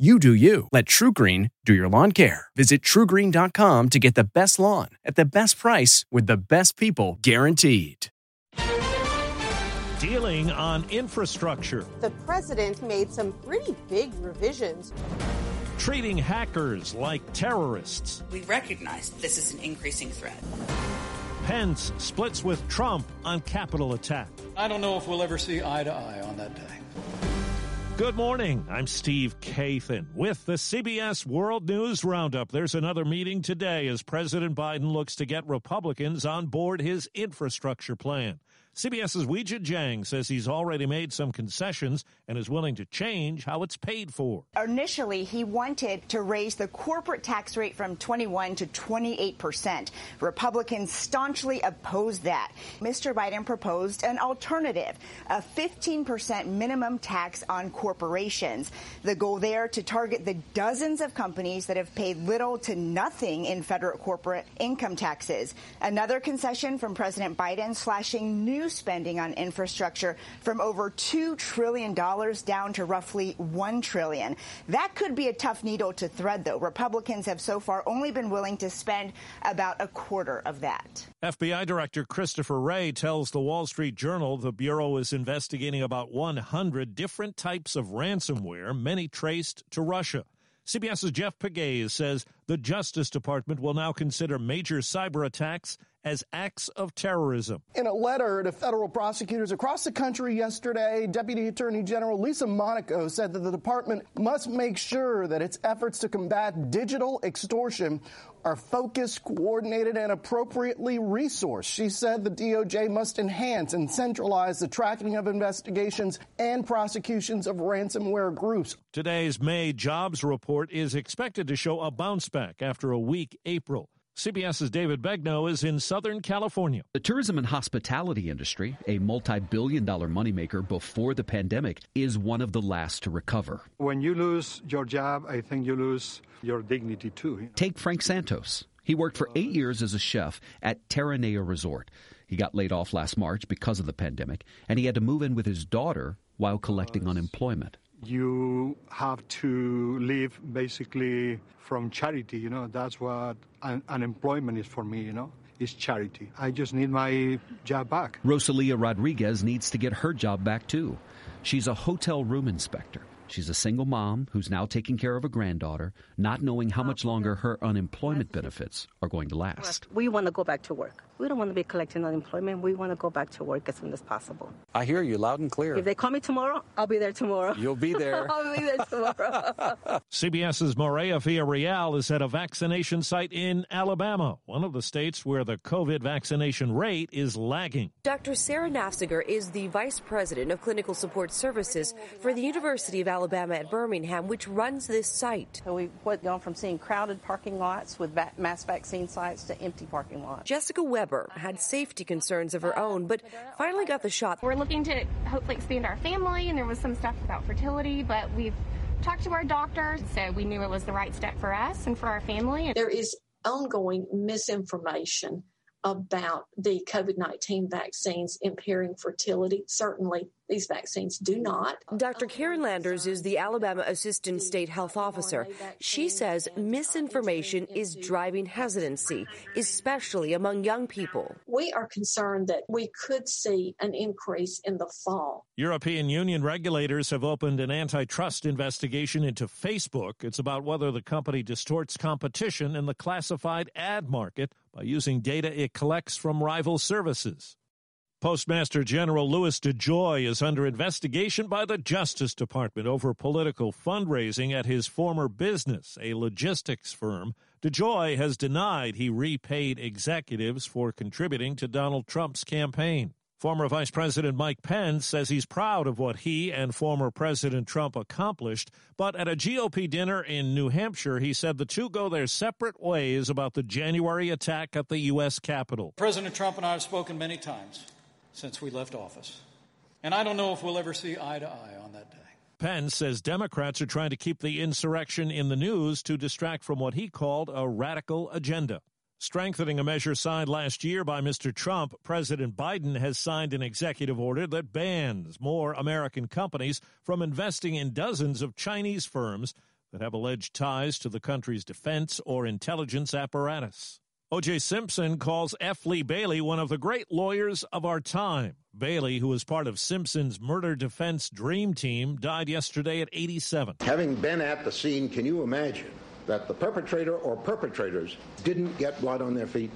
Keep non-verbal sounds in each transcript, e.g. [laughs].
You do you. Let TruGreen do your lawn care. Visit trugreen.com to get the best lawn at the best price with the best people guaranteed. Dealing on infrastructure, The president made some pretty big revisions. treating hackers like terrorists. We recognize this is an increasing threat. Pence splits with Trump on Capitol attack. I don't know if we'll ever see eye to eye on that day. Good morning. I'm Steve Kathan with the CBS World News Roundup. There's another meeting today as President Biden looks to get Republicans on board his infrastructure plan. CBS's Weijia Jiang says he's already made some concessions and is willing to change how it's paid for. Initially, he wanted to raise the corporate tax rate from 21 to 28 percent. Republicans staunchly opposed that. Mr. Biden proposed an alternative, a 15 percent minimum tax on corporations. The goal there to target the dozens of companies that have paid little to nothing in federal corporate income taxes. Another concession from President Biden slashing new spending on infrastructure from over $2 trillion down to roughly 1 trillion. That could be a tough needle to thread, though. Republicans have so far only been willing to spend about a quarter of that. FBI Director Christopher Wray tells the Wall Street Journal the Bureau is investigating about 100 different types of ransomware, many traced to Russia. CBS's Jeff Pegues says the Justice Department will now consider major cyber attacks as acts of terrorism. In a letter to federal prosecutors across the country yesterday, Deputy Attorney General Lisa Monaco said that the department must make sure that its efforts to combat digital extortion are focused, coordinated, and appropriately resourced. She said the DOJ must enhance and centralize the tracking of investigations and prosecutions of ransomware groups. Today's May jobs report is expected to show a bounce back after a weak April. CBS's David Begnaud is in Southern California. The tourism and hospitality industry, a multi billion dollar moneymaker before the pandemic, is one of the last to recover. When you lose your job, I think you lose your dignity too. Take Frank Santos. He worked for eight years as a chef at Terranea Resort. He got laid off last March because of the pandemic, and he had to move in with his daughter while collecting unemployment. You have to live basically from charity, you know. That's what un- unemployment is for me, you know. is charity. I just need my job back. Rosalia Rodriguez needs to get her job back too. She's a hotel room inspector. She's a single mom who's now taking care of a granddaughter, not knowing how much longer her unemployment benefits are going to last. We want to go back to work. We don't want to be collecting unemployment. We want to go back to work as soon as possible. I hear you loud and clear. If they call me tomorrow, I'll be there tomorrow. You'll be there. [laughs] I'll be there tomorrow. [laughs] CBS's Maria Villarreal is at a vaccination site in Alabama, one of the states where the COVID vaccination rate is lagging. Dr. Sarah Nafziger is the Vice President of Clinical Support Services for the University of Alabama at Birmingham, which runs this site. So we've gone from seeing crowded parking lots with mass vaccine sites to empty parking lots. Jessica Weber had safety concerns of her own, but finally got the shot. We're looking to hopefully expand our family, and there was some stuff about fertility, but we've talked to our doctor, so we knew it was the right step for us and for our family. There is ongoing misinformation about the COVID 19 vaccines impairing fertility. Certainly, these vaccines do not. Dr. Um, Karen Landers is the Alabama Assistant State Health Officer. She says misinformation is driving hesitancy, especially among young people. We are concerned that we could see an increase in the fall. European Union regulators have opened an antitrust investigation into Facebook. It's about whether the company distorts competition in the classified ad market by using data it collects from rival services. Postmaster General Louis DeJoy is under investigation by the Justice Department over political fundraising at his former business, a logistics firm. DeJoy has denied he repaid executives for contributing to Donald Trump's campaign. Former Vice President Mike Pence says he's proud of what he and former President Trump accomplished, but at a GOP dinner in New Hampshire, he said the two go their separate ways about the January attack at the U.S. Capitol. President Trump and I have spoken many times since we left office. And I don't know if we'll ever see eye to eye on that day. Pence says Democrats are trying to keep the insurrection in the news to distract from what he called a radical agenda. Strengthening a measure signed last year by Mr. Trump, President Biden has signed an executive order that bans more American companies from investing in dozens of Chinese firms that have alleged ties to the country's defense or intelligence apparatus. O.J. Simpson calls F. Lee Bailey one of the great lawyers of our time. Bailey, who was part of Simpson's murder defense dream team, died yesterday at 87. Having been at the scene, can you imagine that the perpetrator or perpetrators didn't get blood on their feet?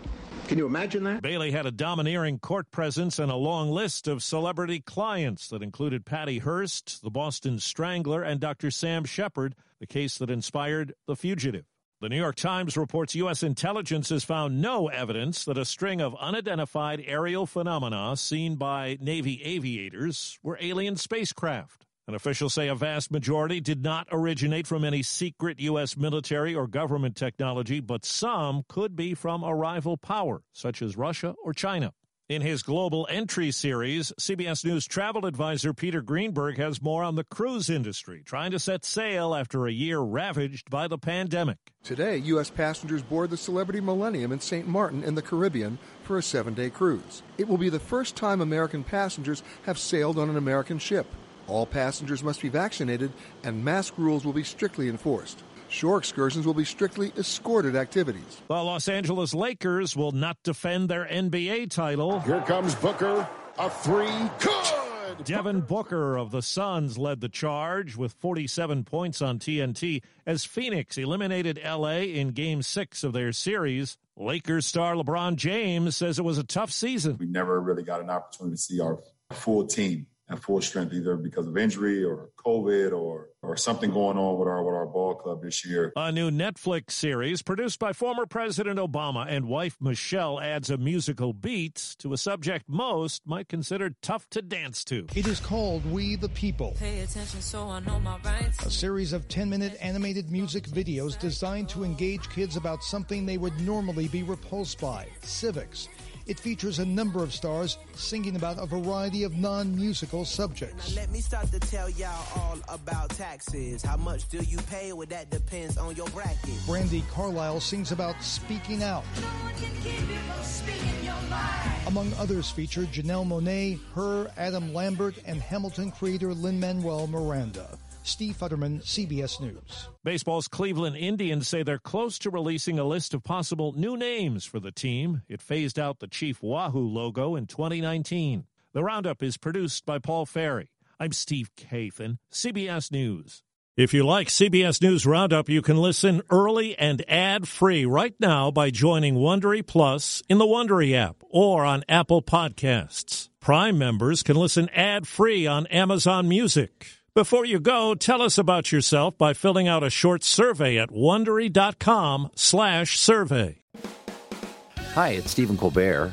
Can you imagine that? Bailey had a domineering court presence and a long list of celebrity clients that included Patty Hearst, the Boston Strangler, and Dr. Sam Sheppard, the case that inspired The Fugitive. The New York Times reports U.S. intelligence has found no evidence that a string of unidentified aerial phenomena seen by Navy aviators were alien spacecraft. And officials say a vast majority did not originate from any secret U.S. military or government technology, but some could be from a rival power, such as Russia or China. In his global entry series, CBS News travel advisor Peter Greenberg has more on the cruise industry, trying to set sail after a year ravaged by the pandemic. Today, U.S. passengers board the Celebrity Millennium in St. Martin in the Caribbean for a seven day cruise. It will be the first time American passengers have sailed on an American ship. All passengers must be vaccinated, and mask rules will be strictly enforced. Shore excursions will be strictly escorted activities. The Los Angeles Lakers will not defend their NBA title. Here comes Booker. A three. Good. Devin Booker of the Suns led the charge with 47 points on TNT as Phoenix eliminated LA in game six of their series. Lakers star LeBron James says it was a tough season. We never really got an opportunity to see our full team at full strength, either because of injury or COVID or or something going on with our with our ball club this year. A new Netflix series produced by former President Obama and wife Michelle adds a musical beat to a subject most might consider tough to dance to. It is called We the People. Pay attention so I know my rights. A series of 10-minute animated music videos designed to engage kids about something they would normally be repulsed by, civics. It features a number of stars singing about a variety of non-musical subjects. Now let me start to tell y'all all about taxes. How much do you pay? Well, that depends on your bracket. Brandi Carlile sings about speaking out. Among others featured Janelle Monáe, H.E.R., Adam Lambert, and Hamilton creator Lin-Manuel Miranda. Steve Futterman, CBS News. Baseball's Cleveland Indians say they're close to releasing a list of possible new names for the team. It phased out the Chief Wahoo logo in 2019. The roundup is produced by Paul Ferry. I'm Steve Kathan, CBS News. If you like CBS News Roundup, you can listen early and ad-free right now by joining Wondery Plus in the Wondery app or on Apple Podcasts. Prime members can listen ad-free on Amazon Music. Before you go, tell us about yourself by filling out a short survey at wondery.com/survey. Hi, it's Stephen Colbert,